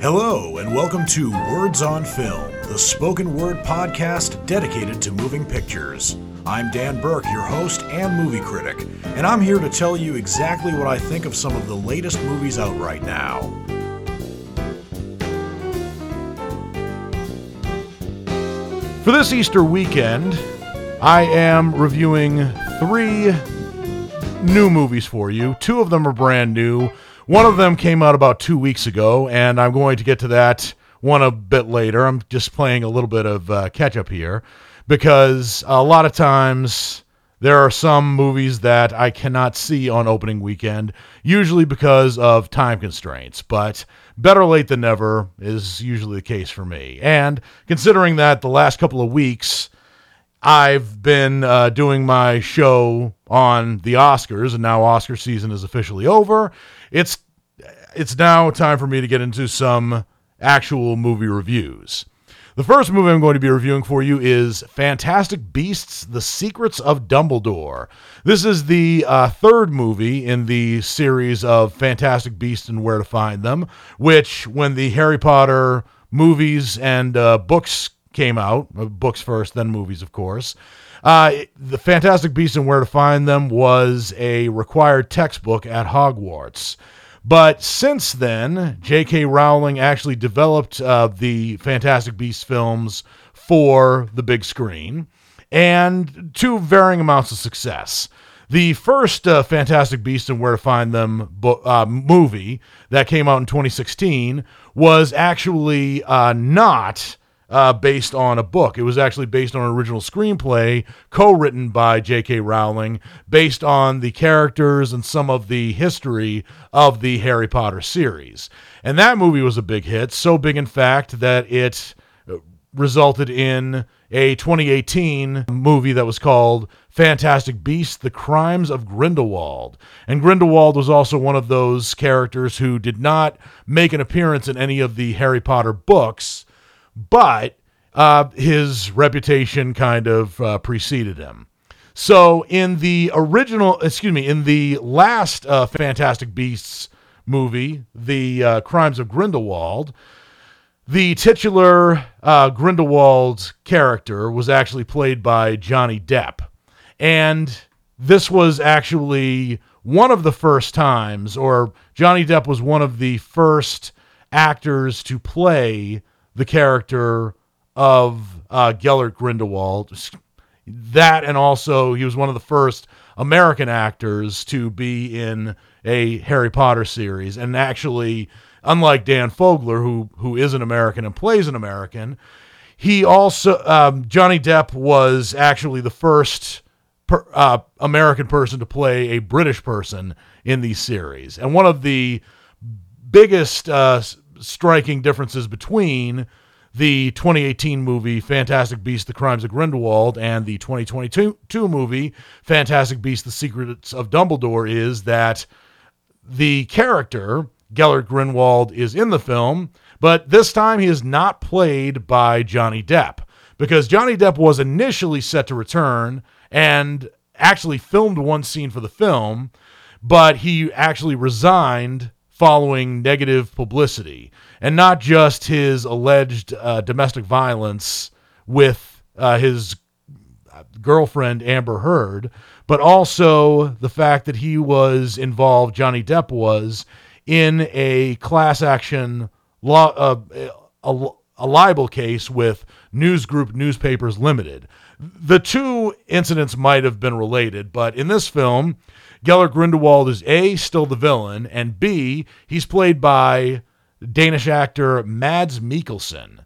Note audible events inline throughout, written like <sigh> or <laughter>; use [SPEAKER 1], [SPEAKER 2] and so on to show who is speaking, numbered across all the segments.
[SPEAKER 1] Hello, and welcome to Words on Film, the spoken word podcast dedicated to moving pictures. I'm Dan Burke, your host and movie critic, and I'm here to tell you exactly what I think of some of the latest movies out right now. For this Easter weekend, I am reviewing three new movies for you. Two of them are brand new. One of them came out about two weeks ago, and I'm going to get to that one a bit later. I'm just playing a little bit of uh, catch up here because a lot of times there are some movies that I cannot see on opening weekend, usually because of time constraints. But better late than never is usually the case for me. And considering that the last couple of weeks, I've been uh, doing my show on the Oscars, and now Oscar season is officially over. It's it's now time for me to get into some actual movie reviews. The first movie I'm going to be reviewing for you is Fantastic Beasts: The Secrets of Dumbledore. This is the uh, third movie in the series of Fantastic Beasts and Where to Find Them, which, when the Harry Potter movies and uh, books came out, uh, books first, then movies, of course. Uh, the Fantastic Beasts and Where to Find Them was a required textbook at Hogwarts. But since then, J.K. Rowling actually developed uh, the Fantastic Beasts films for the big screen, and to varying amounts of success. The first uh, Fantastic Beasts and Where to Find Them bo- uh, movie that came out in 2016 was actually uh, not uh, based on a book. It was actually based on an original screenplay co written by J.K. Rowling, based on the characters and some of the history of the Harry Potter series. And that movie was a big hit, so big, in fact, that it uh, resulted in a 2018 movie that was called Fantastic Beasts The Crimes of Grindelwald. And Grindelwald was also one of those characters who did not make an appearance in any of the Harry Potter books but uh, his reputation kind of uh, preceded him. So in the original, excuse me, in the last uh, Fantastic Beasts movie, The uh, Crimes of Grindelwald, the titular uh, Grindelwald character was actually played by Johnny Depp. And this was actually one of the first times, or Johnny Depp was one of the first actors to play the character of uh, Gellert Grindelwald. That and also he was one of the first American actors to be in a Harry Potter series, and actually, unlike Dan Fogler, who who is an American and plays an American, he also um, Johnny Depp was actually the first per, uh, American person to play a British person in these series, and one of the biggest uh, striking differences between the 2018 movie Fantastic Beasts: The Crimes of Grindelwald and the 2022 movie Fantastic Beasts: The Secrets of Dumbledore is that the character Gellert Grindelwald is in the film, but this time he is not played by Johnny Depp because Johnny Depp was initially set to return and actually filmed one scene for the film, but he actually resigned following negative publicity, and not just his alleged uh, domestic violence with uh, his girlfriend Amber Heard, but also the fact that he was involved, Johnny Depp was, in a class action law, uh, a, a libel case with News Group Newspapers Limited. The two incidents might have been related, but in this film, Gellert Grindelwald is A, still the villain, and B, he's played by Danish actor Mads Mikkelsen.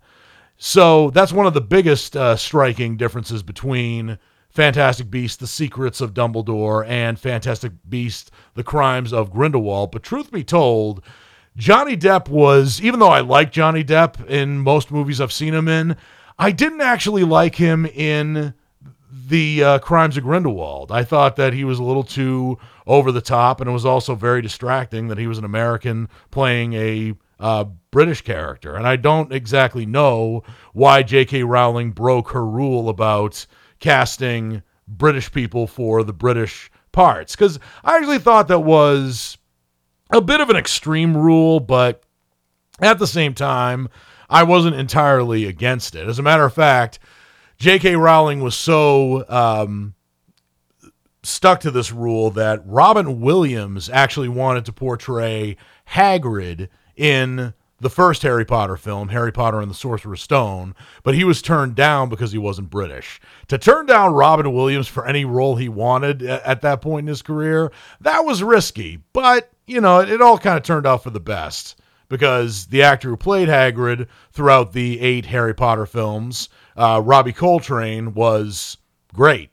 [SPEAKER 1] So that's one of the biggest uh, striking differences between Fantastic Beasts: The Secrets of Dumbledore and Fantastic Beasts: The Crimes of Grindelwald. But truth be told, Johnny Depp was, even though I like Johnny Depp in most movies I've seen him in, I didn't actually like him in the uh, Crimes of Grindelwald. I thought that he was a little too over the top, and it was also very distracting that he was an American playing a uh, British character. And I don't exactly know why J.K. Rowling broke her rule about casting British people for the British parts, because I actually thought that was a bit of an extreme rule, but At the same time, I wasn't entirely against it. As a matter of fact, J.K. Rowling was so um, stuck to this rule that Robin Williams actually wanted to portray Hagrid in the first Harry Potter film, Harry Potter and the Sorcerer's Stone, but he was turned down because he wasn't British. To turn down Robin Williams for any role he wanted at that point in his career, that was risky, but you know, it, all kind of turned out for the best because the actor who played Hagrid throughout the eight Harry Potter films, uh, Robbie Coltrane, was great.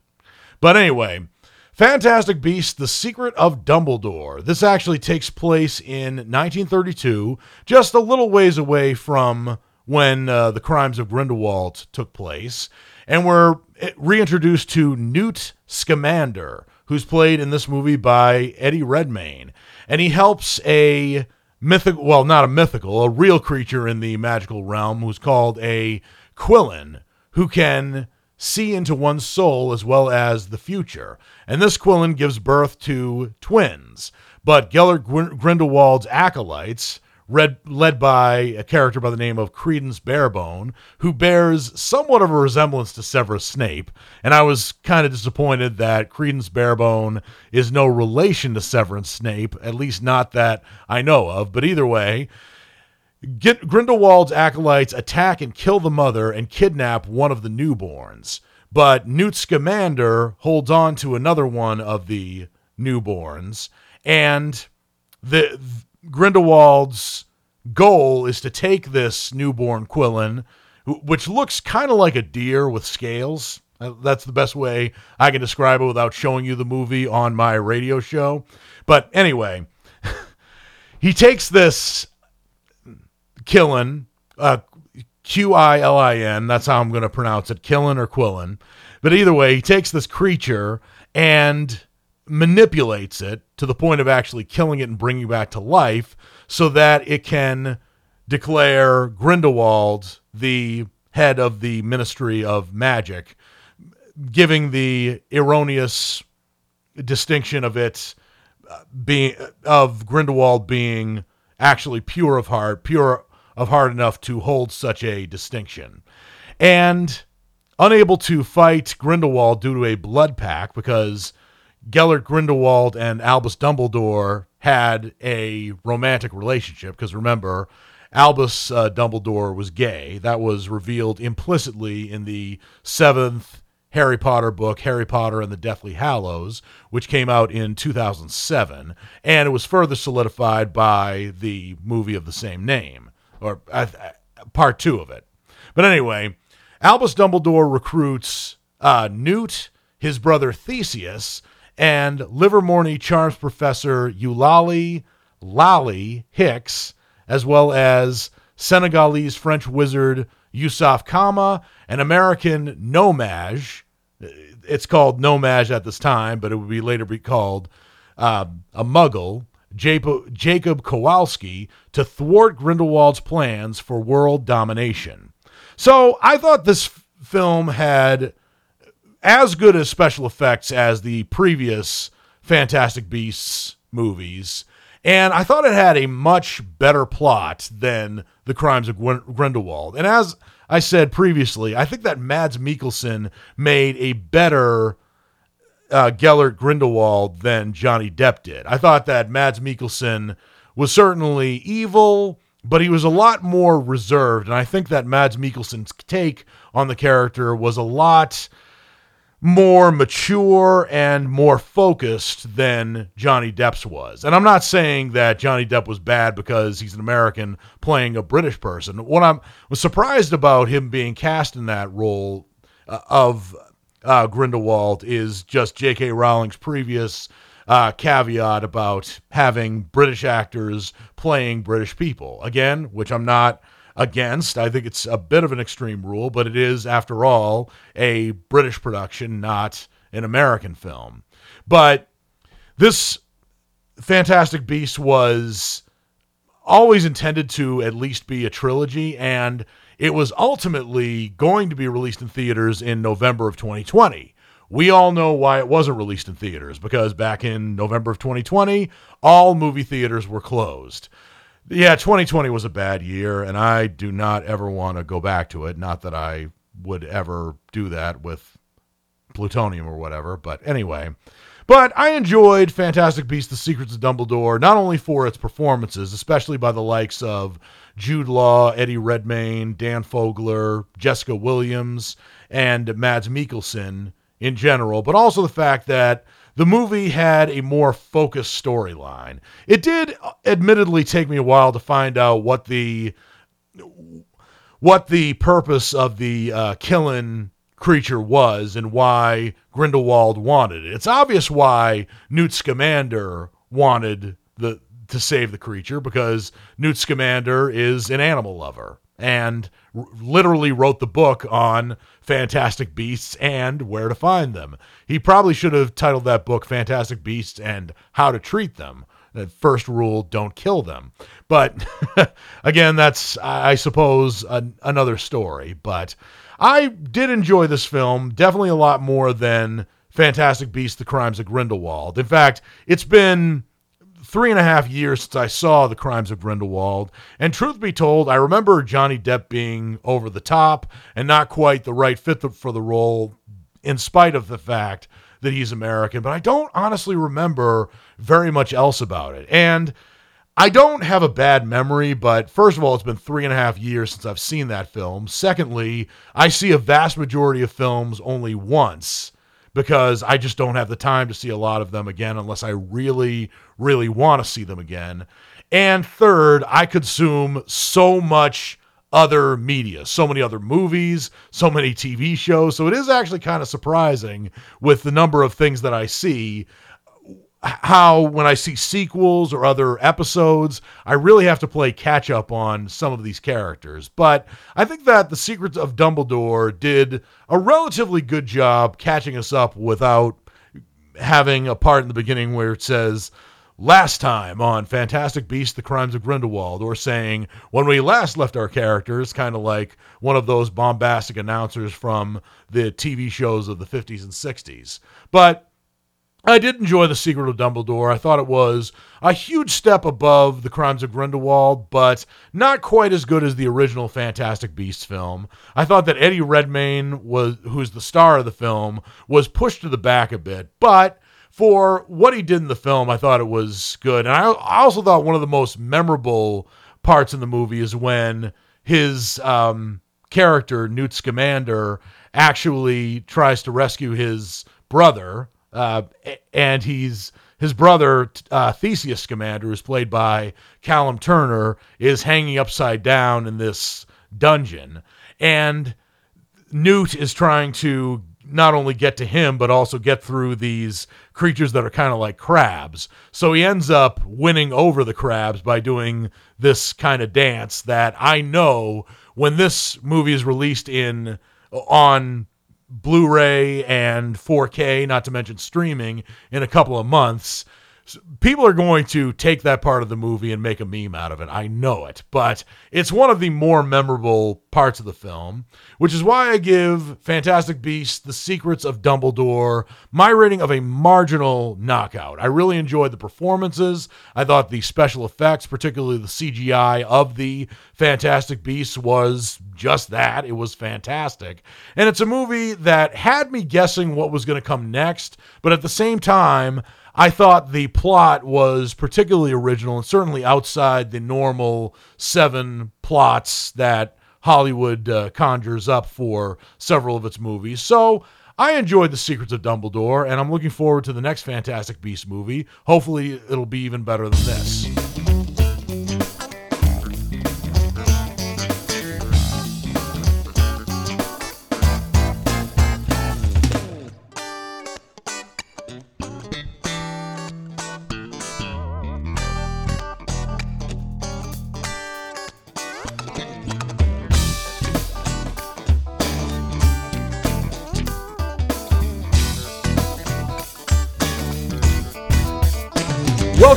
[SPEAKER 1] But anyway, Fantastic Beasts: The Secret of Dumbledore. This actually takes place in 1932, just a little ways away from when uh, the crimes of Grindelwald took place. And we're eh, reintroduced to Newt Scamander, who's played in this movie by Eddie Redmayne. And he helps a mythical, well, not a mythical, a real creature in the magical realm who's called a Quillen, who can see into one's soul as well as the future. And this Quillen gives birth to twins. But Gellert Grindelwald's acolytes, read, led by a character by the name of Credence Barebone, who bears somewhat of a resemblance to Severus Snape. And I was kind of disappointed that Credence Barebone is no relation to Severus Snape, at least not that I know of. But either way, Grindelwald's acolytes attack and kill the mother and kidnap one of the newborns. But Newt Scamander holds on to another one of the newborns, and the Grindelwald's goal is to take this newborn Quillen, which looks kind of like a deer with scales. Uh, that's the best way I can describe it without showing you the movie on my radio show. But anyway, <laughs> he takes this Killen, uh, Q I L I N. That's how I'm going to pronounce it, Killen or Quillen. But either way, he takes this creature and manipulates it to the point of actually killing it and bringing it back to life so that it can declare Grindelwald the head of the Ministry of Magic, giving the erroneous distinction of it uh, being of Grindelwald being actually pure of heart, pure of heart enough to hold such a distinction. And unable to fight Grindelwald due to a blood pact because Gellert Grindelwald and Albus Dumbledore had a romantic relationship. Because remember, Albus uh, Dumbledore was gay. That was revealed implicitly in the seventh Harry Potter book, Harry Potter and the Deathly Hallows, which came out in 2007. And it was further solidified by the movie of the same name or uh, part two of it. But anyway, Albus Dumbledore recruits uh, Newt, his brother Theseus, and Ilvermorny Charms Professor Eulalie Lally Hicks, as well as Senegalese French wizard Yusuf Kama, an American No-Maj. It's called No-Maj at this time, but it would be later be called uh, a Muggle, Jacob Kowalski to thwart Grindelwald's plans for world domination. So I thought this film had as good as special effects as the previous Fantastic Beasts movies, and I thought it had a much better plot than The Crimes of Grindelwald. And as I said previously, I think that Mads Mikkelsen made a better uh, Gellert Grindelwald than Johnny Depp did. I thought that Mads Mikkelsen was certainly evil, but he was a lot more reserved. And I think that Mads Mikkelsen's take on the character was a lot more mature and more focused than Johnny Depp's was. And I'm not saying that Johnny Depp was bad because he's an American playing a British person. What I'm was surprised about him being cast in that role uh, of uh, Grindelwald is just J.K. Rowling's previous uh, caveat about having British actors playing British people. Again, which I'm not against. I think it's a bit of an extreme rule, but it is, after all, a British production, not an American film. But this Fantastic Beast was always intended to at least be a trilogy, and it was ultimately going to be released in theaters in November of 2020. We all know why it wasn't released in theaters because back in November of 2020, all movie theaters were closed. yeah, 2020 was a bad year, and I do not ever want to go back to it. Not that I would ever do that with plutonium or whatever, but anyway. But I enjoyed Fantastic Beasts: The Secrets of Dumbledore not only for its performances, especially by the likes of Jude Law, Eddie Redmayne, Dan Fogler, Jessica Williams, and Mads Mikkelsen in general, but also the fact that the movie had a more focused storyline. It did admittedly take me a while to find out what the what the purpose of the uh, Qilin creature was and why Grindelwald wanted it. It's obvious why Newt Scamander wanted the to save the creature because Newt Scamander is an animal lover and r- literally wrote the book on fantastic beasts and where to find them. He probably should have titled that book Fantastic Beasts and How to Treat Them. The first rule don't kill them. But <laughs> again, that's, I suppose, an, another story. But I did enjoy this film, definitely a lot more than Fantastic Beasts The Crimes of Grindelwald. In fact, it's been three and a half years since I saw The Crimes of Grindelwald. And truth be told, I remember Johnny Depp being over the top and not quite the right fit for the role, in spite of the fact that he's American. But I don't honestly remember very much else about it. And I don't have a bad memory, but first of all, it's been three and a half years since I've seen that film. Secondly, I see a vast majority of films only once because I just don't have the time to see a lot of them again unless I really, really want to see them again. And third, I consume so much other media, so many other movies, so many TV shows. So it is actually kind of surprising with the number of things that I see how when I see sequels or other episodes, I really have to play catch up on some of these characters. But I think that The Secrets of Dumbledore did a relatively good job catching us up without having a part in the beginning where it says, Last time on Fantastic Beasts, The Crimes of Grindelwald, or saying, when we last left our characters, kind of like one of those bombastic announcers from the TV shows of the 50s and 60s. But I did enjoy The Secret of Dumbledore. I thought it was a huge step above The Crimes of Grindelwald, but not quite as good as the original Fantastic Beasts film. I thought that Eddie Redmayne was who's the star of the film was pushed to the back a bit, but for what he did in the film, I thought it was good. And I, also thought one of the most memorable parts in the movie is when his um, character Newt Scamander actually tries to rescue his brother uh, and he's his brother uh, Theseus Scamander, who's played by Callum Turner, is hanging upside down in this dungeon, and Newt is trying to not only get to him but also get through these creatures that are kind of like crabs. So he ends up winning over the crabs by doing this kind of dance that I know when this movie is released in on Blu-ray and 4K, not to mention streaming in a couple of months, people are going to take that part of the movie and make a meme out of it. I know it, but it's one of the more memorable parts of the film, which is why I give Fantastic Beasts: The Secrets of Dumbledore my rating of a marginal knockout. I really enjoyed the performances. I thought the special effects, particularly the CGI of the Fantastic Beasts, was just that. It was fantastic. And it's a movie that had me guessing what was going to come next, but at the same time, I thought the plot was particularly original and certainly outside the normal seven plots that Hollywood uh, conjures up for several of its movies. So I enjoyed The Secrets of Dumbledore, and I'm looking forward to the next Fantastic Beast movie. Hopefully, it'll be even better than this.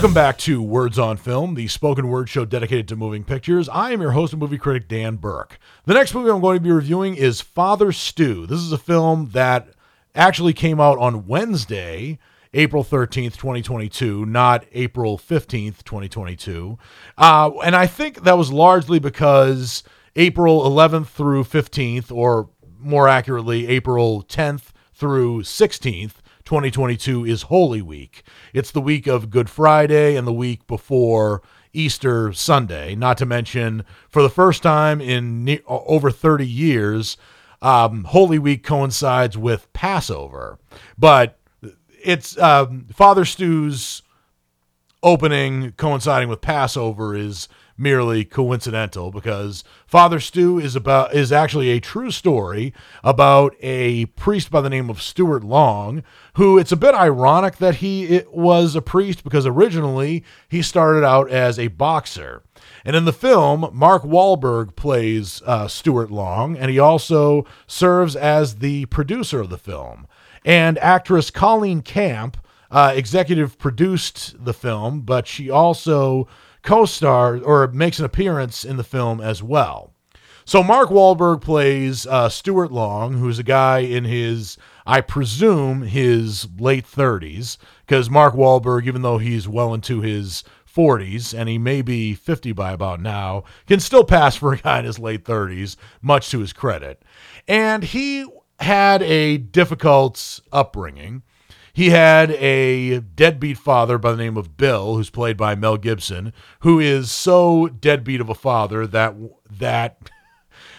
[SPEAKER 1] Welcome back to Words on Film, the spoken word show dedicated to moving pictures. I am your host and movie critic, Dan Burke. The next movie I'm going to be reviewing is Father Stu. This is a film that actually came out on Wednesday. April 13th, 2022, not April 15th, 2022. Uh, and I think that was largely because April 11th through 15th, or more accurately, April 10th through 16th, 2022 is Holy Week. It's the week of Good Friday and the week before Easter Sunday. Not to mention, for the first time in ne- over 30 years, um, Holy Week coincides with Passover. But it's um, Father Stu's opening coinciding with Passover is merely coincidental because Father Stu is about is actually a true story about a priest by the name of Stuart Long, who it's a bit ironic that he was a priest because originally he started out as a boxer. And in the film, Mark Wahlberg plays uh, Stuart Long, and he also serves as the producer of the film. And actress Colleen Camp uh, executive produced the film, but she also co-stars or makes an appearance in the film as well. So Mark Wahlberg plays uh, Stuart Long, who's a guy in his, I presume, his late 30s, because Mark Wahlberg, even though he's well into his 40s and he may be 50 by about now, can still pass for a guy in his late 30s, much to his credit. And he had a difficult upbringing. He had a deadbeat father by the name of Bill, who's played by Mel Gibson, who is so deadbeat of a father that that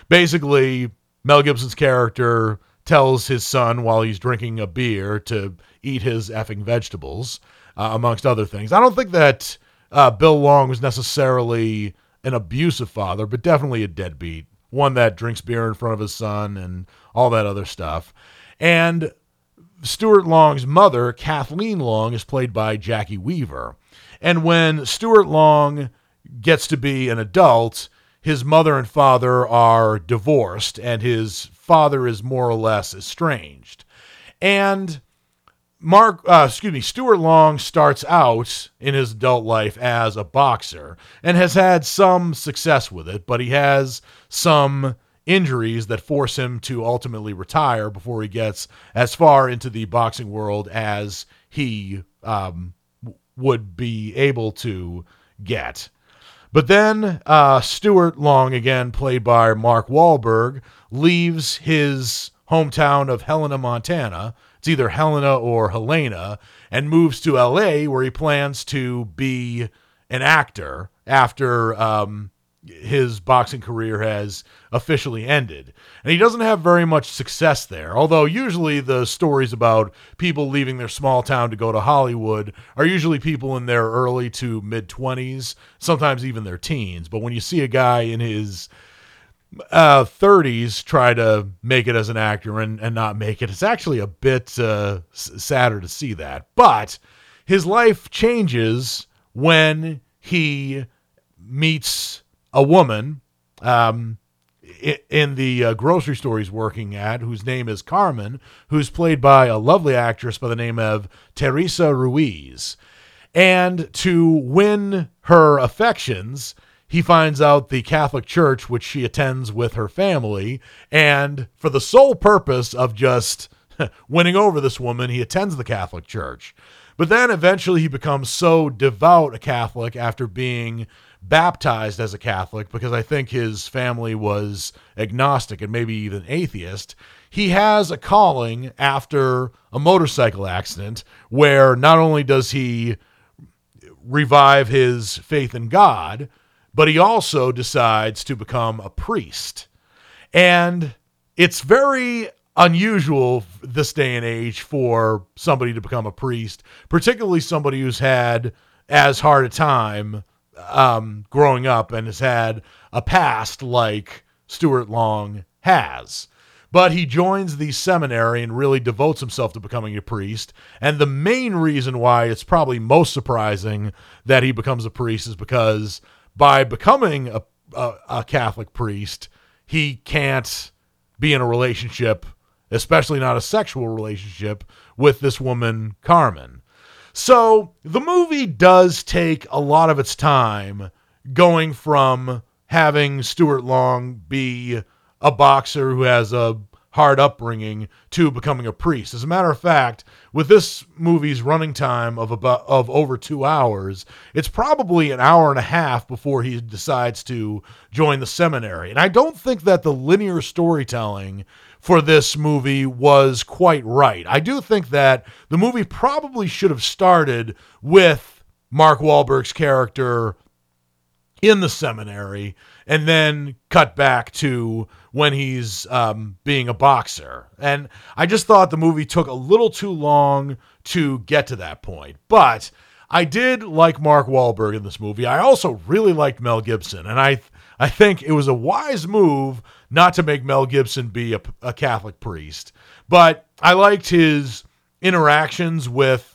[SPEAKER 1] basically Mel Gibson's character tells his son while he's drinking a beer to eat his effing vegetables, uh, amongst other things. I don't think that uh, Bill Long was necessarily an abusive father, but definitely a deadbeat, one that drinks beer in front of his son and all that other stuff. And Stuart Long's mother, Kathleen Long, is played by Jacki Weaver. And when Stuart Long gets to be an adult, his mother and father are divorced, and his father is more or less estranged. And Mark, uh, excuse me, Stuart Long starts out in his adult life as a boxer and has had some success with it, but he has some injuries that force him to ultimately retire before he gets as far into the boxing world as he um, would be able to get. But then uh, Stuart Long, again played by Mark Wahlberg, leaves his hometown of Helena, Montana. It's either Helena or Helena, and moves to LA where he plans to be an actor after um, his boxing career has officially ended. And he doesn't have very much success there, although usually the stories about people leaving their small town to go to Hollywood are usually people in their early to mid 20s, sometimes even their teens. But when you see a guy in his uh, 30s try to make it as an actor and, and not make it, it's actually a bit uh, sadder to see that. But his life changes when he meets a woman um, in the uh, grocery store he's working at, whose name is Carmen, who's played by a lovely actress by the name of Teresa Ruiz. And to win her affections, he finds out the Catholic Church, which she attends with her family, and for the sole purpose of just <laughs> winning over this woman, he attends the Catholic Church. But then eventually he becomes so devout a Catholic after being baptized as a Catholic because I think his family was agnostic and maybe even atheist. He has a calling after a motorcycle accident where not only does he revive his faith in God, but he also decides to become a priest. And it's very unusual this day and age for somebody to become a priest, particularly somebody who's had as hard a time um, growing up and has had a past like Stuart Long has. But he joins the seminary and really devotes himself to becoming a priest. And the main reason why it's probably most surprising that he becomes a priest is because by becoming a, a, a Catholic priest, he can't be in a relationship, especially not a sexual relationship, with this woman, Carmen. So the movie does take a lot of its time going from having Stuart Long be a boxer who has a hard upbringing to becoming a priest. As a matter of fact, with this movie's running time of about of over 2 hours, it's probably an hour and a half before he decides to join the seminary. And I don't think that the linear storytelling for this movie was quite right. I do think that the movie probably should have started with Mark Wahlberg's character in the seminary and then cut back to when he's um, being a boxer. And I just thought the movie took a little too long to get to that point. But I did like Mark Wahlberg in this movie. I also really liked Mel Gibson, and I I think it was a wise move not to make Mel Gibson be a, a Catholic priest. But I liked his interactions with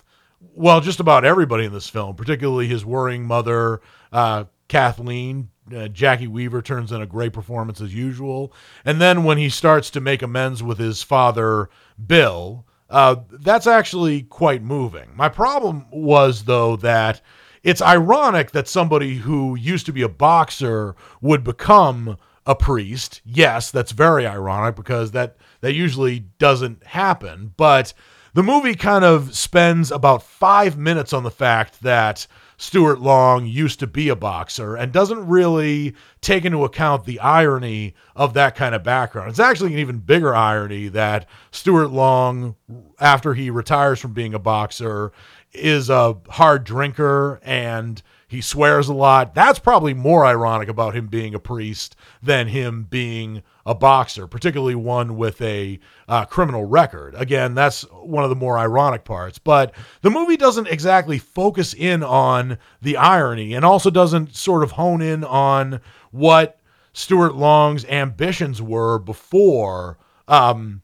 [SPEAKER 1] well, just about everybody in this film, particularly his worrying mother, uh, Kathleen. Uh, Jacki Weaver turns in a great performance as usual. And then when he starts to make amends with his father, Bill, uh, that's actually quite moving. My problem was, though, that it's ironic that somebody who used to be a boxer would become a priest. Yes, that's very ironic because that, that usually doesn't happen. But the movie kind of spends about five minutes on the fact that Stuart Long used to be a boxer and doesn't really take into account the irony of that kind of background. It's actually an even bigger irony that Stuart Long, after he retires from being a boxer, is a hard drinker and he swears a lot. That's probably more ironic about him being a priest than him being a boxer, particularly one with a uh, criminal record. Again, that's one of the more ironic parts. But the movie doesn't exactly focus in on the irony and also doesn't sort of hone in on what Stuart Long's ambitions were before um,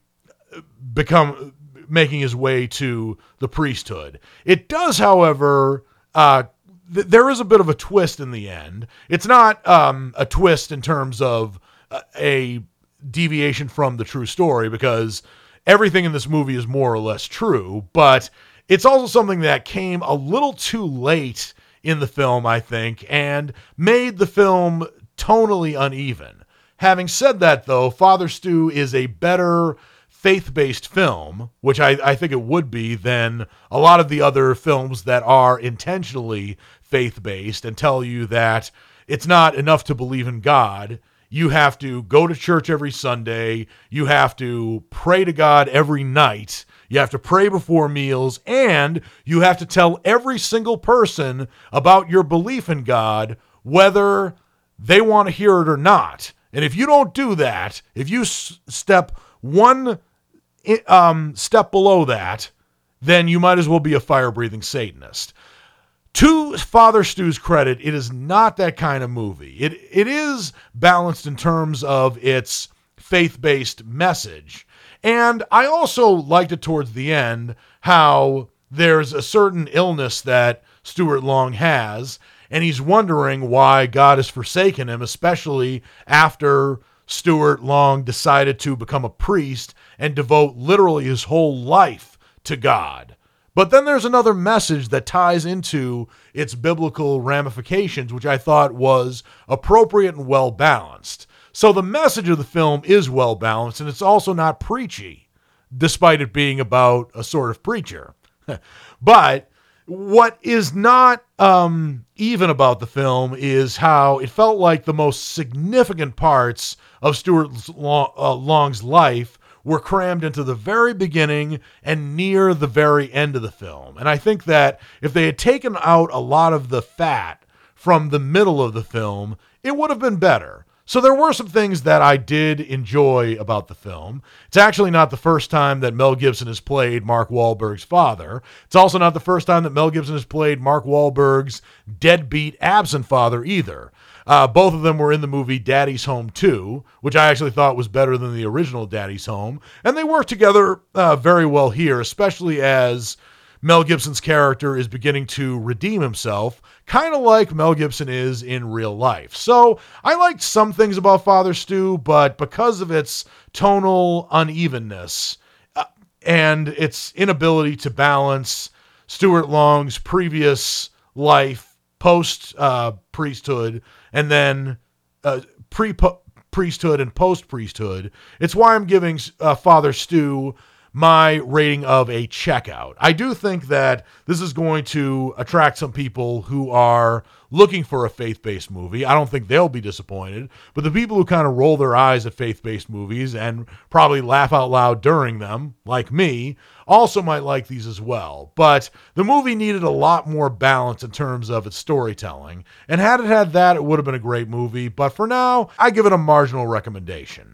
[SPEAKER 1] become making his way to the priesthood. It does, however, uh, th- there is a bit of a twist in the end. It's not um, a twist in terms of uh, a deviation from the true story because everything in this movie is more or less true, but it's also something that came a little too late in the film, I think, and made the film tonally uneven. Having said that, though, Father Stu is a better faith based film, which I, I think it would be, than a lot of the other films that are intentionally faith based and tell you that it's not enough to believe in God. You have to go to church every Sunday. You have to pray to God every night. You have to pray before meals. And you have to tell every single person about your belief in God, whether they want to hear it or not. And if you don't do that, if you s- step one um, step below that, then you might as well be a fire breathing Satanist. To Father Stu's credit, it is not that kind of movie. It it is balanced in terms of its faith-based message. And I also liked it towards the end how there's a certain illness that Stuart Long has, and he's wondering why God has forsaken him, especially after Stuart Long decided to become a priest and devote literally his whole life to God. But then there's another message that ties into its biblical ramifications, which I thought was appropriate and well balanced. So the message of the film is well balanced, and it's also not preachy, despite it being about a sort of preacher. <laughs> but what is not um, even about the film is how it felt like the most significant parts of Stuart uh, Long's life were crammed into the very beginning and near the very end of the film. And I think that if they had taken out a lot of the fat from the middle of the film, it would have been better. So there were some things that I did enjoy about the film. It's actually not the first time that Mel Gibson has played Mark Wahlberg's father. It's also not the first time that Mel Gibson has played Mark Wahlberg's deadbeat absent father either. Uh, both of them were in the movie Daddy's Home 2, which I actually thought was better than the original Daddy's Home. And they work together uh, very well here, especially as Mel Gibson's character is beginning to redeem himself, kind of like Mel Gibson is in real life. So I liked some things about Father Stu, but because of its tonal unevenness uh, and its inability to balance Stuart Long's previous life post uh, priesthood and then uh, pre priesthood and post priesthood. It's why I'm giving uh, Father Stu my rating of a checkout. I do think that this is going to attract some people who are looking for a faith based movie. I don't think they'll be disappointed, but the people who kind of roll their eyes at faith based movies and probably laugh out loud during them, like me, also might like these as well. But the movie needed a lot more balance in terms of its storytelling, and had it had that, it would have been a great movie. But for now, I give it a marginal recommendation.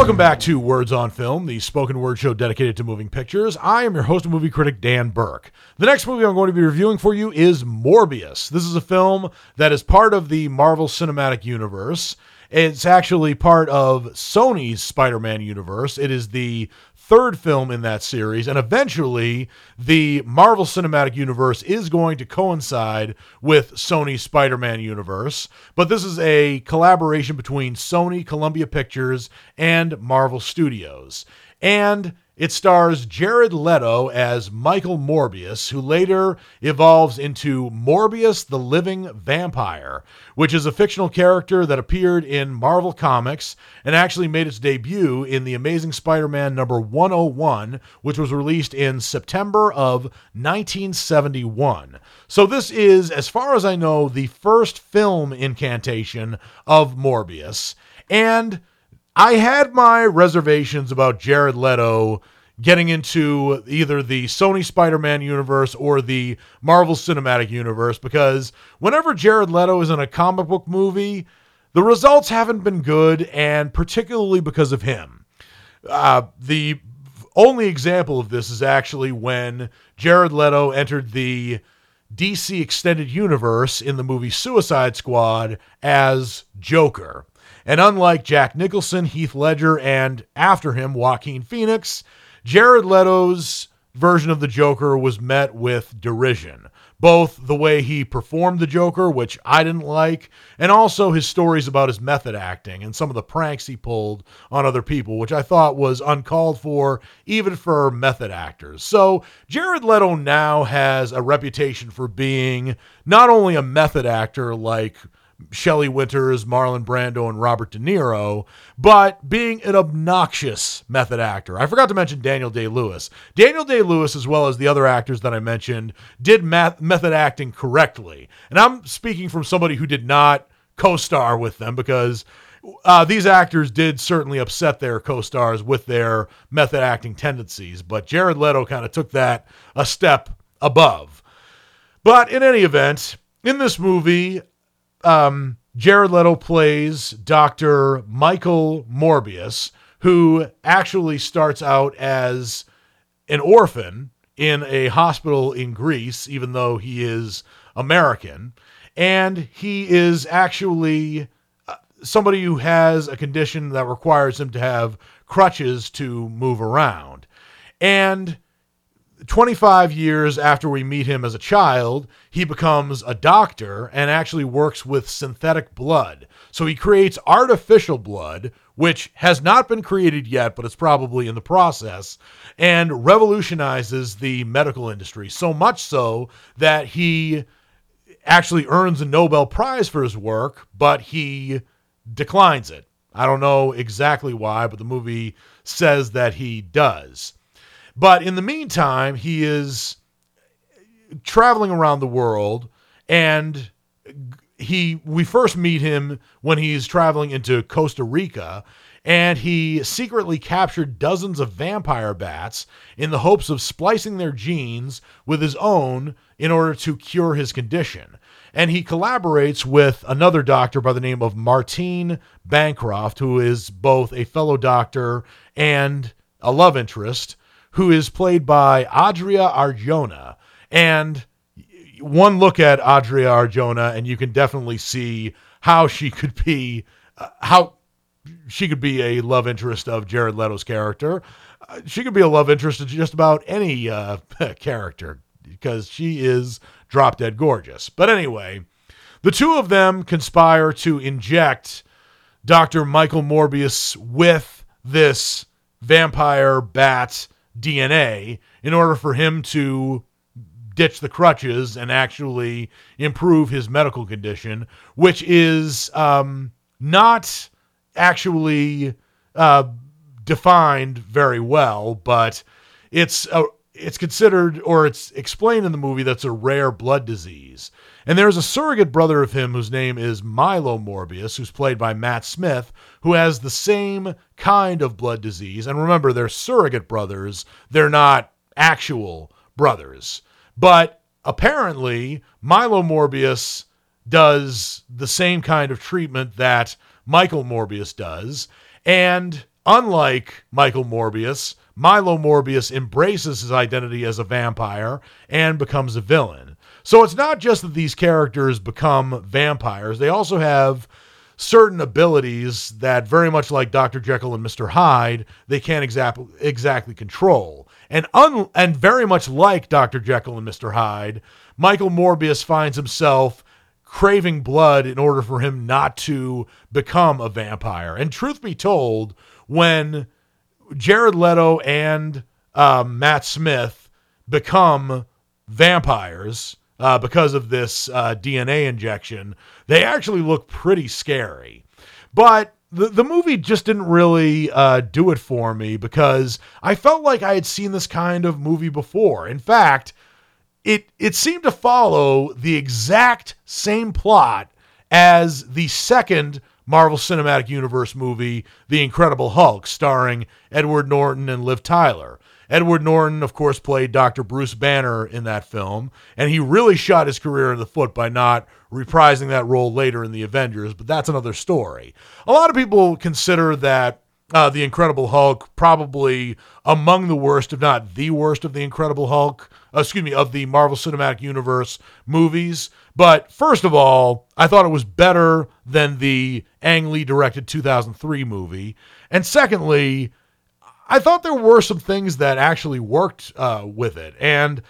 [SPEAKER 1] Welcome back to Words on Film, the spoken word show dedicated to moving pictures. I am your host and movie critic, Dan Burke. The next movie I'm going to be reviewing for you is Morbius. This is a film that is part of the Marvel Cinematic Universe. It's actually part of Sony's Spider Man universe. It is the third film in that series, and eventually the Marvel Cinematic Universe is going to coincide with Sony's Spider Man universe. But this is a collaboration between Sony, Columbia Pictures, and Marvel Studios. And it stars Jared Leto as Michael Morbius, who later evolves into Morbius the Living Vampire, which is a fictional character that appeared in Marvel Comics and actually made its debut in The Amazing Spider Man number 101, which was released in September of 1971. So, this is, as far as I know, the first film incantation of Morbius. And I had my reservations about Jared Leto getting into either the Sony Spider Man universe or the Marvel Cinematic Universe because whenever Jared Leto is in a comic book movie, the results haven't been good, and particularly because of him. Uh, the only example of this is actually when Jared Leto entered the DC Extended Universe in the movie Suicide Squad as Joker. And unlike Jack Nicholson, Heath Ledger, and after him, Joaquin Phoenix, Jared Leto's version of the Joker was met with derision. Both the way he performed the Joker, which I didn't like, and also his stories about his method acting and some of the pranks he pulled on other people, which I thought was uncalled for, even for method actors. So Jared Leto now has a reputation for being not only a method actor like Shelley Winters, Marlon Brando, and Robert De Niro, but being an obnoxious method actor. I forgot to mention Daniel Day Lewis. Daniel Day Lewis, as well as the other actors that I mentioned, did math- method acting correctly. And I'm speaking from somebody who did not co star with them because. Uh, these actors did certainly upset their co-stars with their method acting tendencies, but Jared Leto kind of took that a step above. But in any event, in this movie, um, Jared Leto plays Dr. Michael Morbius, who actually starts out as an orphan in a hospital in Greece, even though he is American. And he is actually uh, somebody who has a condition that requires him to have crutches to move around. And 25 years after we meet him as a child, he becomes a doctor and actually works with synthetic blood. So he creates artificial blood, which has not been created yet, but it's probably in the process, and revolutionizes the medical industry. So much so that he actually earns a Nobel Prize for his work, but he declines it. I don't know exactly why, but the movie says that he does. But in the meantime, he is traveling around the world and he we first meet him when he's traveling into Costa Rica and he secretly captured dozens of vampire bats in the hopes of splicing their genes with his own in order to cure his condition. And he collaborates with another doctor by the name of Martine Bancroft, who is both a fellow doctor and a love interest who is played by Adria Arjona. And one look at Adria Arjona, and you can definitely see how she could be, uh, how she could be a love interest of Jared Leto's character. Uh, she could be a love interest of just about any uh, <laughs> character because she is drop dead gorgeous. But anyway, the two of them conspire to inject Dr. Michael Morbius with this vampire bat DNA in order for him to ditch the crutches and actually improve his medical condition, which is um, not actually uh, defined very well, but it's a, it's considered or it's explained in the movie that's a rare blood disease. And there's a surrogate brother of him whose name is Milo Morbius, who's played by Matt Smith, who has the same kind of blood disease. And remember, they're surrogate brothers, they're not actual brothers. But apparently, Milo Morbius does the same kind of treatment that Michael Morbius does. And unlike Michael Morbius, Milo Morbius embraces his identity as a vampire and becomes a villain. So it's not just that these characters become vampires, they also have certain abilities that, very much like Dr. Jekyll and Mr. Hyde, they can't exactly exactly control. And, un- and very much like Dr. Jekyll and Mr. Hyde, Michael Morbius finds himself craving blood in order for him not to become a vampire. And truth be told, when Jared Leto and um, Matt Smith become vampires uh, because of this uh, DNA injection, they actually look pretty scary. But the, the movie just didn't really uh, do it for me because I felt like I had seen this kind of movie before. In fact, it it seemed to follow the exact same plot as the second Marvel Cinematic Universe movie, The Incredible Hulk, starring Edward Norton and Liv Tyler. Edward Norton, of course, played Dr. Bruce Banner in that film, and he really shot his career in the foot by not reprising that role later in the Avengers, but that's another story. A lot of people consider that uh, The Incredible Hulk probably among the worst, if not the worst, of The Incredible Hulk, uh, excuse me, of the Marvel Cinematic Universe movies. But first of all, I thought it was better than the Ang Lee directed 2003 movie. And secondly, I thought there were some things that actually worked uh, with it. And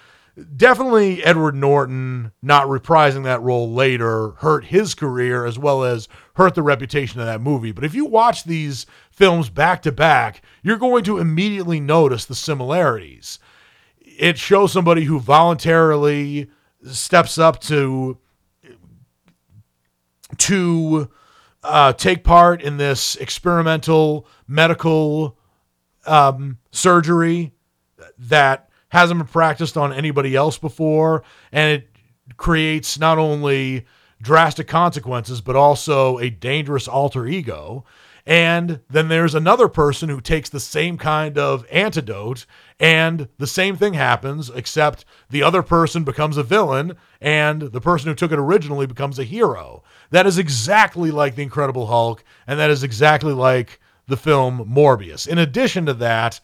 [SPEAKER 1] definitely Edward Norton not reprising that role later hurt his career as well as hurt the reputation of that movie. But if you watch these films back to back, you're going to immediately notice the similarities. It shows somebody who voluntarily steps up to to uh, take part in this experimental medical um, surgery that hasn't been practiced on anybody else before, and it creates not only drastic consequences but also a dangerous alter ego. And then there's another person who takes the same kind of antidote, and the same thing happens, except the other person becomes a villain, and the person who took it originally becomes a hero. That is exactly like The Incredible Hulk, and that is exactly like the film Morbius. In addition to that,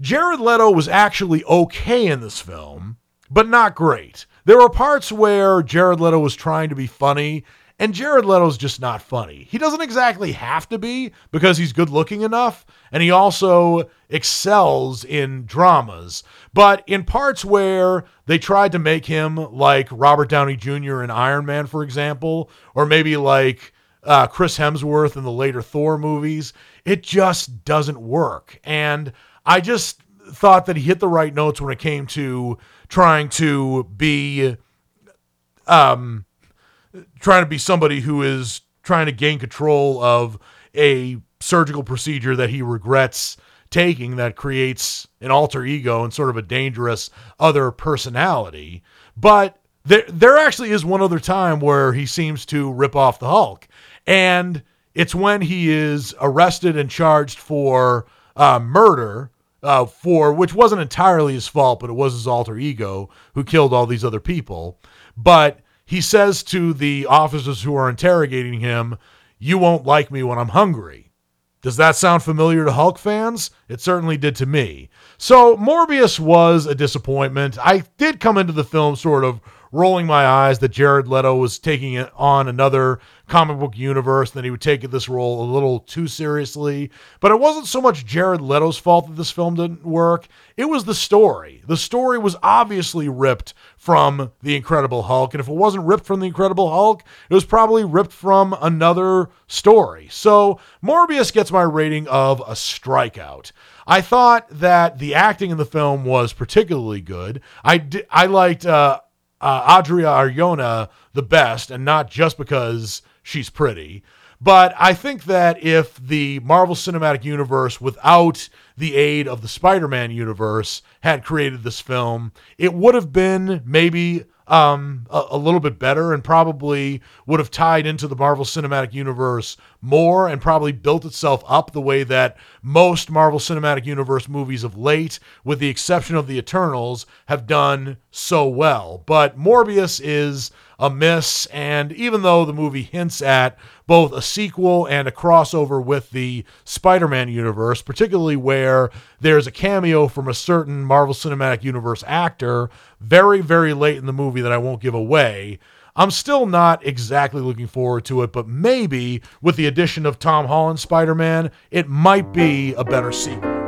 [SPEAKER 1] Jared Leto was actually okay in this film, but not great. There were parts where Jared Leto was trying to be funny, and Jared Leto's just not funny. He doesn't exactly have to be because he's good looking enough, and he also excels in dramas. But in parts where they tried to make him like Robert Downey Jr. in Iron Man, for example, or maybe like uh, Chris Hemsworth in the later Thor movies, it just doesn't work. And I just thought that he hit the right notes when it came to trying to be um trying to be somebody who is trying to gain control of a surgical procedure that he regrets taking that creates an alter ego and sort of a dangerous other personality. But there there actually is one other time where he seems to rip off the Hulk. And it's when he is arrested and charged for uh, murder, uh, for which wasn't entirely his fault, but it was his alter ego who killed all these other people. But he says to the officers who are interrogating him, You won't like me when I'm hungry. Does that sound familiar to Hulk fans? It certainly did to me. So, Morbius was a disappointment. I did come into the film sort of rolling my eyes that Jared Leto was taking it on another comic book universe, and then he would take this role a little too seriously. But it wasn't so much Jared Leto's fault that this film didn't work, it was the story. The story was obviously ripped from The Incredible Hulk, and if it wasn't ripped from The Incredible Hulk, it was probably ripped from another story. So Morbius gets my rating of a strikeout. I thought that the acting in the film was particularly good. I, I liked uh, uh, Adria Arjona the best, and not just because she's pretty. But I think that if the Marvel Cinematic Universe, without the aid of the Spider Man universe, had created this film, it would have been maybe um, a, a, little bit better and probably would have tied into the Marvel Cinematic Universe more and probably built itself up the way that most Marvel Cinematic Universe movies of late, with the exception of the Eternals, have done so well. But Morbius is a miss, and even though the movie hints at both a sequel and a crossover with the Spider Man universe, particularly where there's a cameo from a certain Marvel Cinematic Universe actor very, very late in the movie that I won't give away. I'm still not exactly looking forward to it, but maybe with the addition of Tom Holland Spider Man, it might be a better sequel.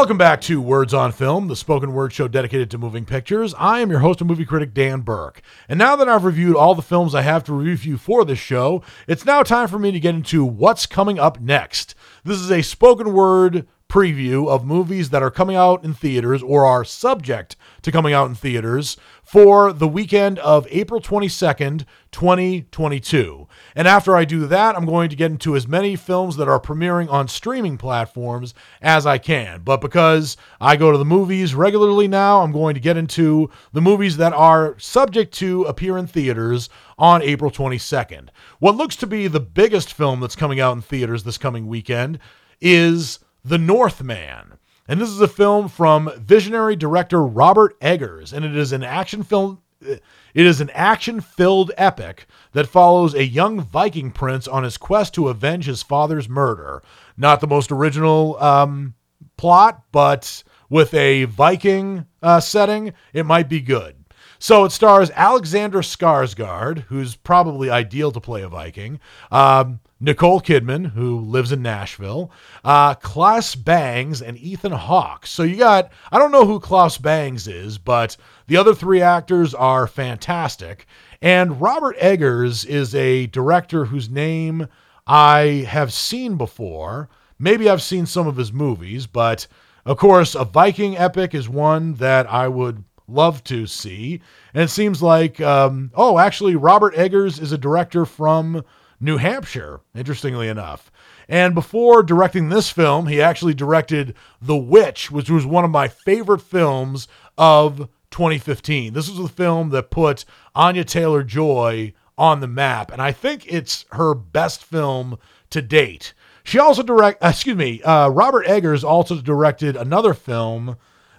[SPEAKER 1] Welcome back to Words on Film, the spoken word show dedicated to moving pictures. I am your host and movie critic, Dan Burke. And now that I've reviewed all the films I have to review for this show, it's now time for me to get into what's coming up next. This is a spoken word preview of movies that are coming out in theaters or are subject to coming out in theaters for the weekend of April 22nd, 2022. And after I do that, I'm going to get into as many films that are premiering on streaming platforms as I can. But because I go to the movies regularly now, I'm going to get into the movies that are subject to appear in theaters on April 22nd. What looks to be the biggest film that's coming out in theaters this coming weekend is The Northman. And this is a film from visionary director Robert Eggers, and it is an action film. It is an action filled epic that follows a young Viking prince on his quest to avenge his father's murder. Not the most original um, plot, but with a Viking uh, setting, it might be good. So it stars Alexander Skarsgård, who's probably ideal to play a Viking. Um, Nicole Kidman, who lives in Nashville, uh, Claes Bangs, and Ethan Hawke. So you got, I don't know who Klaus Bangs is, but the other three actors are fantastic. And Robert Eggers is a director whose name I have seen before. Maybe I've seen some of his movies, but of course, a Viking epic is one that I would love to see. And it seems like, um, oh, actually, Robert Eggers is a director from New Hampshire, interestingly enough. And before directing this film, he actually directed The Witch, which was one of my favorite films of 2015. This was the film that put Anya Taylor Joy on the map, and I think it's her best film to date. She also direct, uh, excuse me, uh, Robert Eggers also directed another film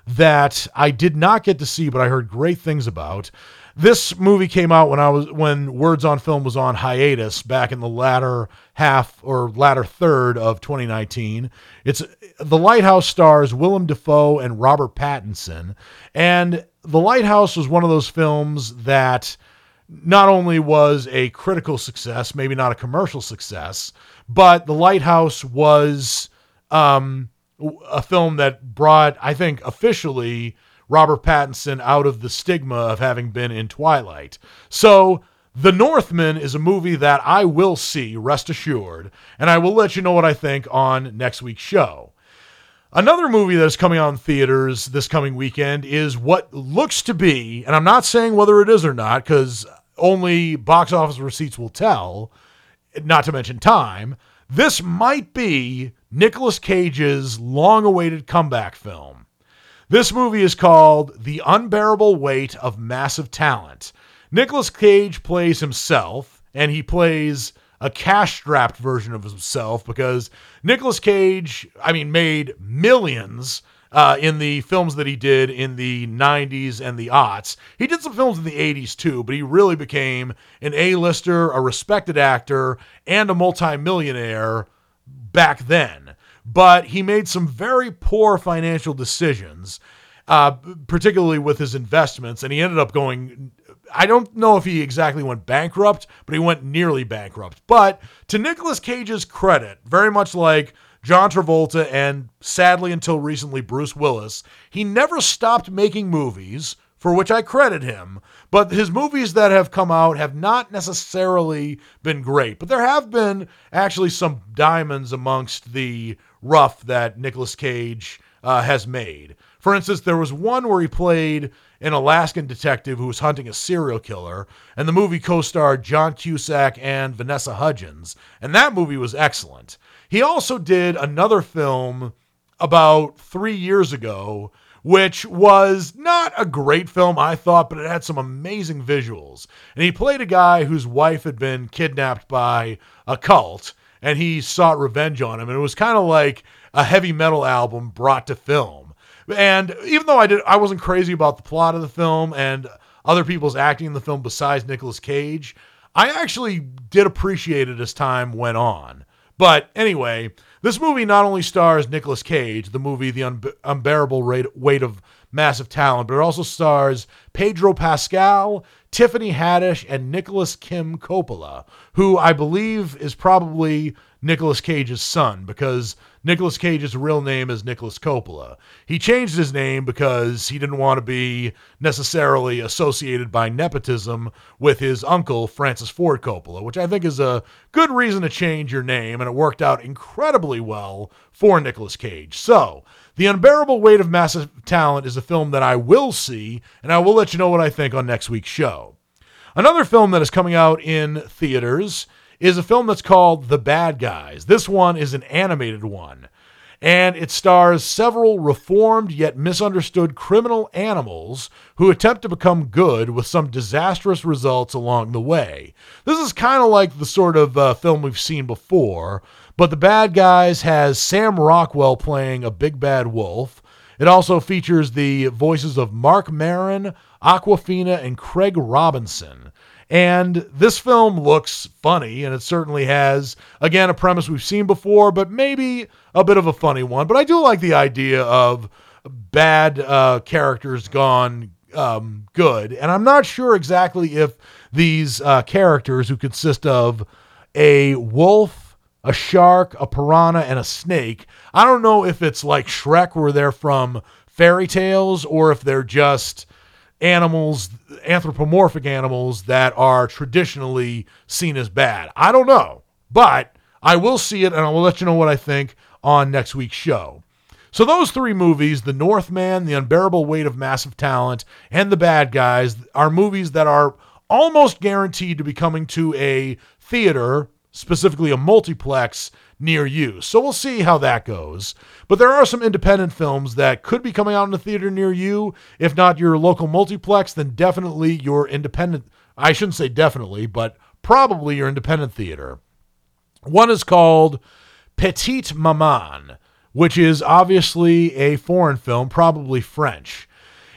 [SPEAKER 1] that I did not get to see, but I heard great things about. This movie came out when I was when Words on Film was on hiatus back in the latter half or latter third of 2019. It's The Lighthouse stars Willem Dafoe and Robert Pattinson, and The Lighthouse was one of those films that not only was a critical success, maybe not a commercial success, but The Lighthouse was um, a film that brought, I think, officially Robert Pattinson out of the stigma of having been in Twilight. So, The Northman is a movie that I will see, rest assured, and I will let you know what I think on next week's show. Another movie that is coming out in theaters this coming weekend is what looks to be, and I'm not saying whether it is or not because only box office receipts will tell, not to mention time. This might be Nicolas Cage's long awaited comeback film. This movie is called The Unbearable Weight of Massive Talent. Nicolas Cage plays himself, and he plays a cash strapped version of himself because Nicolas Cage, I mean, made millions uh, in the films that he did in the 90s and the aughts. He did some films in the 80s too, but he really became an A-lister, a respected actor, and a multimillionaire back then. But he made some very poor financial decisions, uh, particularly with his investments, and he ended up going I don't know if he exactly went bankrupt, but he went nearly bankrupt. But to Nicolas Cage's credit, very much like John Travolta and sadly until recently Bruce Willis, he never stopped making movies, for which I credit him. But his movies that have come out have not necessarily been great. But there have been actually some diamonds amongst the rough that Nicolas Cage uh, has made. For instance, there was one where he played an Alaskan detective who was hunting a serial killer, and the movie co starred John Cusack and Vanessa Hudgens, and that movie was excellent. He also did another film about three years ago, which was not a great film, I thought, but it had some amazing visuals. And he played a guy whose wife had been kidnapped by a cult, and he sought revenge on him. And it was kind of like a heavy metal album brought to film. And even though I did, I wasn't crazy about the plot of the film and other people's acting in the film besides Nicolas Cage. I actually did appreciate it as time went on. But anyway, this movie not only stars Nicolas Cage, the movie The Un- Unbearable Weight of Massive Talent, but it also stars Pedro Pascal, Tiffany Haddish, and Nicholas Kim Coppola, who I believe is probably Nicolas Cage's son because Nicolas Cage's real name is Nicholas Coppola. He changed his name because he didn't want to be necessarily associated by nepotism with his uncle, Francis Ford Coppola, which I think is a good reason to change your name, and it worked out incredibly well for Nicolas Cage. So, The Unbearable Weight of Massive Talent is a film that I will see, and I will let you know what I think on next week's show. Another film that is coming out in theaters is a film that's called The Bad Guys. This one is an animated one, and it stars several reformed yet misunderstood criminal animals who attempt to become good with some disastrous results along the way. This is kind of like the sort of uh, film we've seen before, but The Bad Guys has Sam Rockwell playing a big bad wolf. It also features the voices of Marc Maron, Awkwafina, and Craig Robinson. And this film looks funny, and it certainly has, again, a premise we've seen before, but maybe a bit of a funny one. But I do like the idea of bad uh, characters gone um, good. And I'm not sure exactly if these uh, characters, who consist of a wolf, a shark, a piranha, and a snake, I don't know if it's like Shrek, where they're from fairy tales, or if they're just animals, anthropomorphic animals that are traditionally seen as bad. I don't know, but I will see it and I will let you know what I think on next week's show. So, those three movies, The Northman, The Unbearable Weight of Massive Talent, and The Bad Guys, are movies that are almost guaranteed to be coming to a theater, specifically a multiplex, near you. So we'll see how that goes. But there are some independent films that could be coming out in the theater near you. If not your local multiplex, then definitely your independent, I shouldn't say definitely, but probably your independent theater. One is called Petite Maman, which is obviously a foreign film, probably French.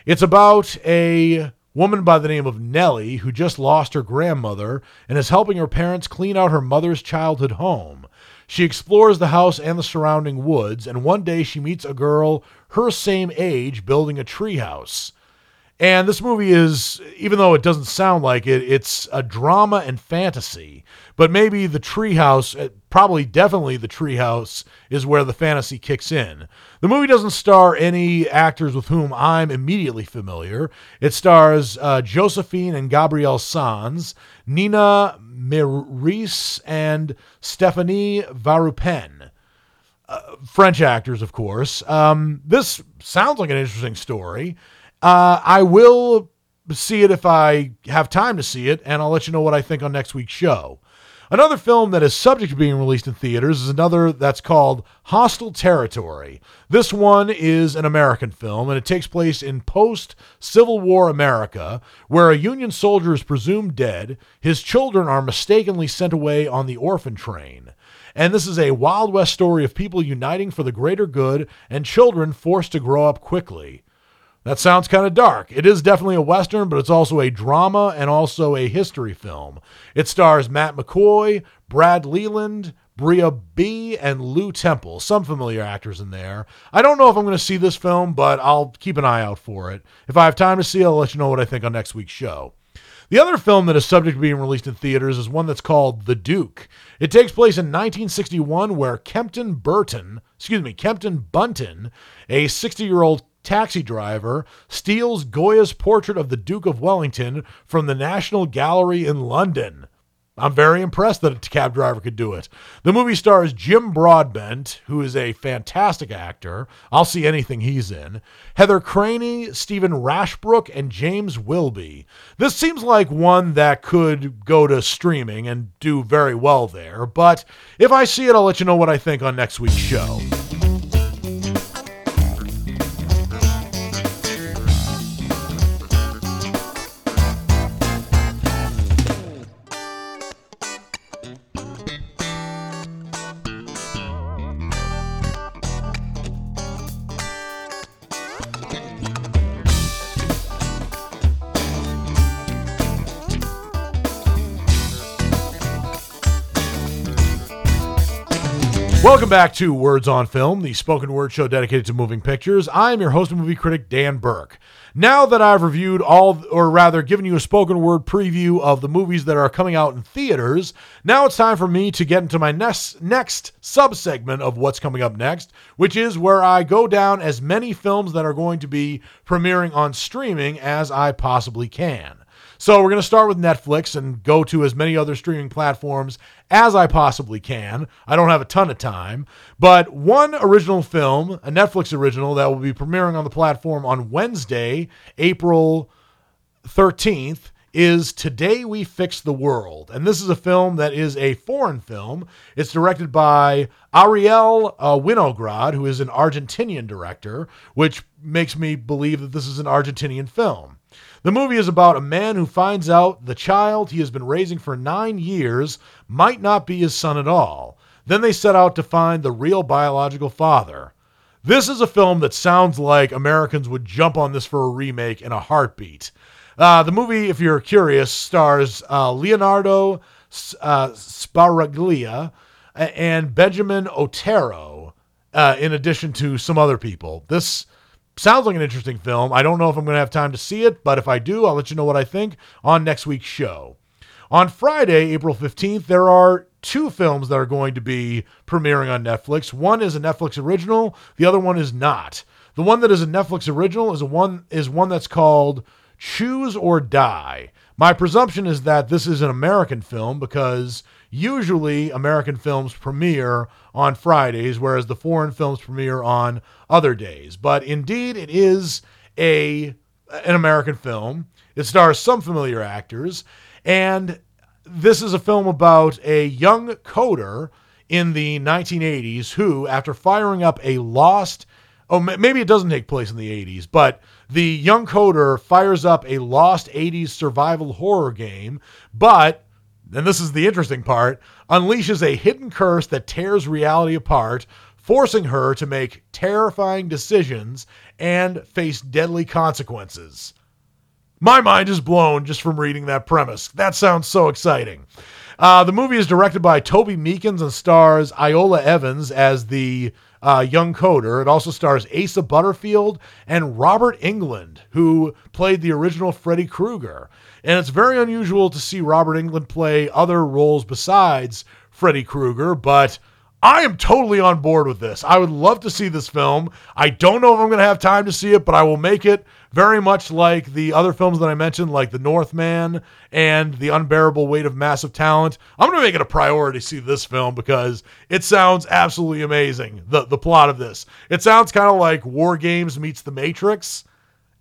[SPEAKER 1] It's about a woman by the name of Nellie who just lost her grandmother and is helping her parents clean out her mother's childhood home. She explores the house and the surrounding woods, and one day she meets a girl her same age building a treehouse. And this movie is, even though it doesn't sound like it, it's a drama and fantasy. But maybe the treehouse, probably definitely the treehouse, is where the fantasy kicks in. The movie doesn't star any actors with whom I'm immediately familiar. It stars uh, Josephine and Gabrielle Sanz, Nina Meurisse, and Stephanie Varupenne. uh, French actors, of course. Um, this sounds like an interesting story. Uh, I will see it if I have time to see it, and I'll let you know what I think on next week's show. Another film that is subject to being released in theaters is another that's called Hostile Territory. This one is an American film, and it takes place in post Civil War America, where a Union soldier is presumed dead. His children are mistakenly sent away on the orphan train. And this is a Wild West story of people uniting for the greater good and children forced to grow up quickly. That sounds kind of dark. It is definitely a Western, but it's also a drama and also a history film. It stars Matt McCoy, Brad Leland, Brea Bee, and Lou Temple. Some familiar actors in there. I don't know if I'm going to see this film, but I'll keep an eye out for it. If I have time to see it, I'll let you know what I think on next week's show. The other film that is subject to being released in theaters is one that's called The Duke. It takes place in 1961, where Kempton Burton, excuse me, Kempton Bunton, a 60 year old taxi driver steals Goya's portrait of the Duke of Wellington from the National Gallery in London. I'm very impressed that a cab driver could do it. The movie stars Jim Broadbent, who is a fantastic actor. I'll see anything he's in. Heather Craney, Stephen Rashbrook, and James Wilby. This seems like one that could go to streaming and do very well there, but if I see it, I'll let you know what I think on next week's show. Back to Words on Film, the spoken word show dedicated to moving pictures. I'm your host and movie critic, Dan Burke. Now that I've reviewed all, or rather given you a spoken word preview of the movies that are coming out in theaters, now it's time for me to get into my next, next subsegment of what's coming up next, which is where I go down as many films that are going to be premiering on streaming as I possibly can. So we're going to start with Netflix and go to as many other streaming platforms as I possibly can. I don't have a ton of time, but one original film, a Netflix original that will be premiering on the platform on Wednesday, April 13th, is Today We Fix the World. And this is a film that is a foreign film. It's directed by Ariel uh, Winograd, who is an Argentinian director, which makes me believe that this is an Argentinian film. The movie is about a man who finds out the child he has been raising for nine years might not be his son at all. Then they set out to find the real biological father. This is a film that sounds like Americans would jump on this for a remake in a heartbeat. Uh, the movie, if you're curious, stars uh, Leonardo uh, Sbaraglia and Benjamin Otero, uh, in addition to some other people. This sounds like an interesting film. I don't know if I'm going to have time to see it, but if I do, I'll let you know what I think on next week's show. On Friday, April 15th, there are two films that are going to be premiering on Netflix. One is a Netflix original, the other one is not. The one that is a Netflix original is a one is one that's called Choose or Die. My presumption is that this is an American film because usually American films premiere on Fridays, whereas the foreign films premiere on other days. But indeed, it is a an American film. It stars some familiar actors, and this is a film about a young coder in the 1980s who, after firing up a lost oh maybe it doesn't take place in the 80s but the young coder fires up a lost 80s survival horror game but and this is the interesting part, unleashes a hidden curse that tears reality apart, forcing her to make terrifying decisions and face deadly consequences. My mind is blown just from reading that premise. That sounds so exciting. Uh, the movie is directed by Toby Meakins and stars Iola Evans as the uh, young coder. It also stars Asa Butterfield and Robert Englund, who played the original Freddy Krueger. And it's very unusual to see Robert Englund play other roles besides Freddy Krueger, but I am totally on board with this. I would love to see this film. I don't know if I'm going to have time to see it, but I will make it very much like the other films that I mentioned, like The Northman and The Unbearable Weight of Massive Talent. I'm going to make it a priority to see this film because it sounds absolutely amazing. The the plot of this. It sounds kind of like War Games meets The Matrix,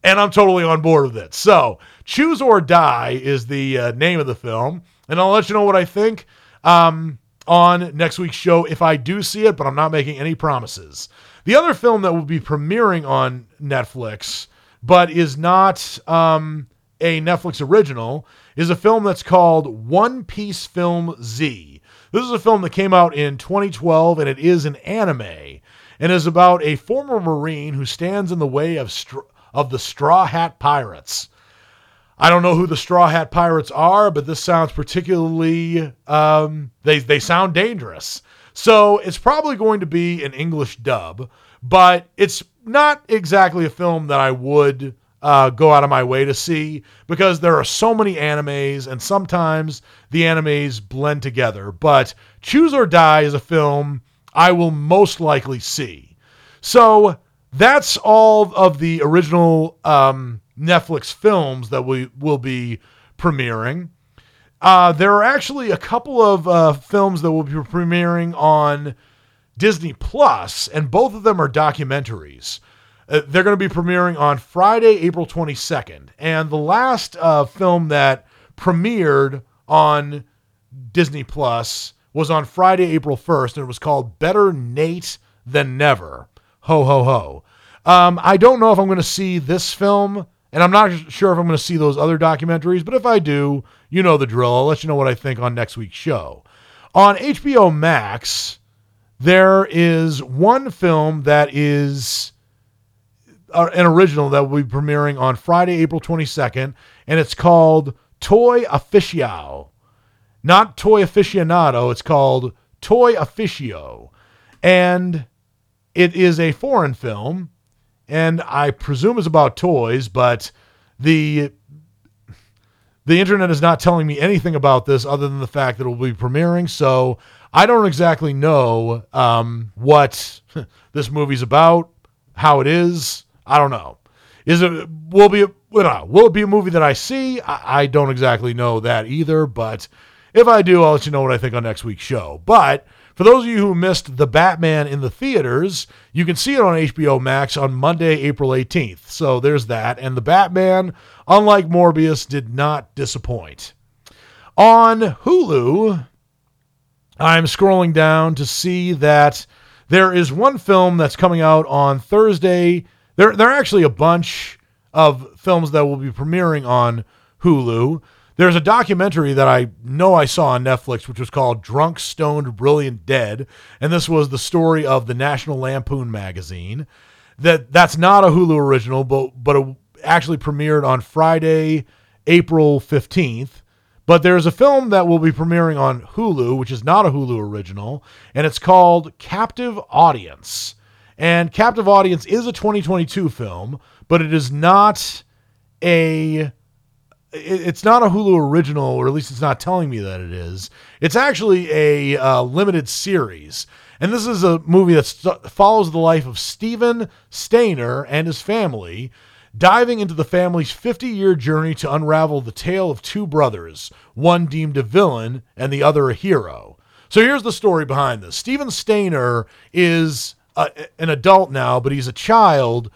[SPEAKER 1] and I'm totally on board with it. So, Choose or Die is the uh, name of the film, and I'll let you know what I think. Um, on next week's show if I do see it, but I'm not making any promises. The other film that will be premiering on Netflix, but is not um, a Netflix original, is a film that's called One Piece Film Z. This is a film that came out in 2012, and it is an anime, and is about a former Marine who stands in the way of str- of the Straw Hat Pirates. I don't know who the Straw Hat Pirates are, but this sounds particularly um, they they sound dangerous. So it's probably going to be an English dub, but it's not exactly a film that I would uh, go out of my way to see because there are so many animes and sometimes the animes blend together. But Choose or Die is a film I will most likely see. So that's all of the original um, Netflix films that we will be premiering. Uh, there are actually a couple of uh, films that will be premiering on Disney Plus, and both of them are documentaries. Uh, they're going to be premiering on Friday, April 22nd. And the last uh, film that premiered on Disney Plus was on Friday, April 1st, and it was called Better Nate Than Never. Ho, ho, ho. Um, I don't know if I'm going to see this film and I'm not sure if I'm going to see those other documentaries, but if I do, you know the drill. I'll let you know what I think on next week's show. On HBO Max, there is one film that is uh, an original that will be premiering on Friday, April 22nd, and it's called Toy Officio. Not Toy Aficionado, it's called Toy Officio. And it is a foreign film and I presume is about toys, but the the internet is not telling me anything about this other than the fact that it will be premiering. So I don't exactly know um, what <laughs> this movie's about, how it is. I don't know. Is it will be will it be a movie that I see? I, I don't exactly know that either. But if I do, I'll let you know what I think on next week's show. But for those of you who missed The Batman in the theaters, you can see it on HBO Max on Monday, April 18th. So there's that. And The Batman, unlike Morbius, did not disappoint. On Hulu, I'm scrolling down to see that there is one film that's coming out on Thursday. There, there are actually a bunch of films that will be premiering on Hulu. There's a documentary that I know I saw on Netflix, which was called Drunk, Stoned, Brilliant, Dead. And this was the story of the National Lampoon magazine. That That's not a Hulu original, but, but it actually premiered on Friday, April 15th. But there's a film that will be premiering on Hulu, which is not a Hulu original, and it's called Captive Audience. And Captive Audience is a 2022 film, but it is not a it's not a Hulu original, or at least it's not telling me that it is. It's actually a uh, limited series. And this is a movie that st- follows the life of Steven Stayner and his family, diving into the family's 50 year journey to unravel the tale of two brothers, one deemed a villain and the other a hero. So here's the story behind this Steven Stayner is a, an adult now, but he's a child.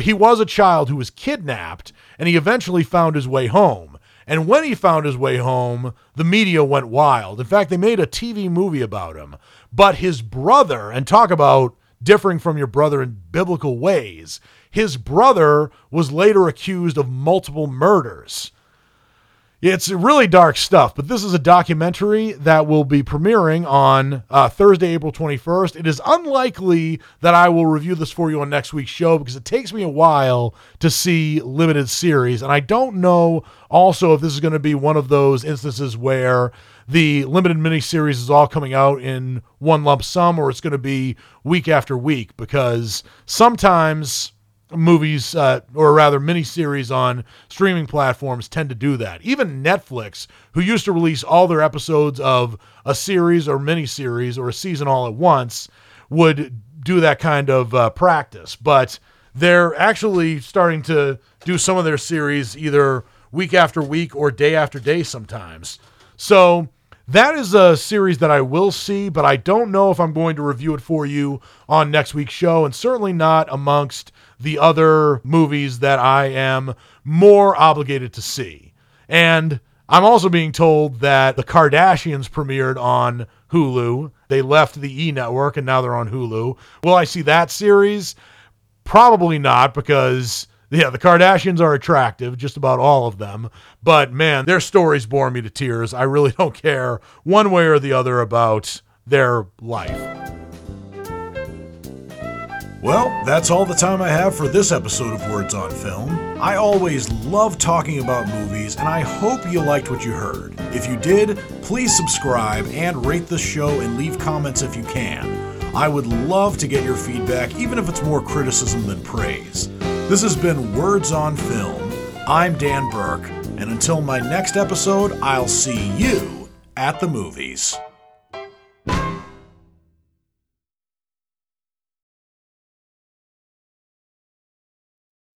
[SPEAKER 1] He was a child who was kidnapped and he eventually found his way home. And when he found his way home, the media went wild. In fact, they made a TV movie about him. But his brother, and talk about differing from your brother in biblical ways, his brother was later accused of multiple murders. It's really dark stuff, but this is a documentary that will be premiering on uh, Thursday, April 21st. It is unlikely that I will review this for you on next week's show because it takes me a while to see limited series. And I don't know also if this is going to be one of those instances where the limited miniseries is all coming out in one lump sum or it's going to be week after week because sometimes movies, uh, or rather miniseries on streaming platforms tend to do that. Even Netflix, who used to release all their episodes of a series or miniseries or a season all at once, would do that kind of uh, practice. But they're actually starting to do some of their series either week after week or day after day sometimes. So that is a series that I will see, but I don't know if I'm going to review it for you on next week's show, and certainly not amongst the other movies that I am more obligated to see. And I'm also being told that The Kardashians premiered on Hulu. They left the E network and now they're on Hulu. Will I see that series? Probably not because yeah, the Kardashians are attractive, just about all of them. But man, their stories bore me to tears. I really <laughs> don't care one way or the other about their life.
[SPEAKER 2] Well, that's all the time I have for this episode of Words on Film. I always love talking about movies, and I hope you liked what you heard. If you did, please subscribe and rate the show and leave comments if you can. I would love to get your feedback, even if it's more criticism than praise. This has been Words on Film. I'm Dan Burke, and until my next episode, I'll see you at the movies.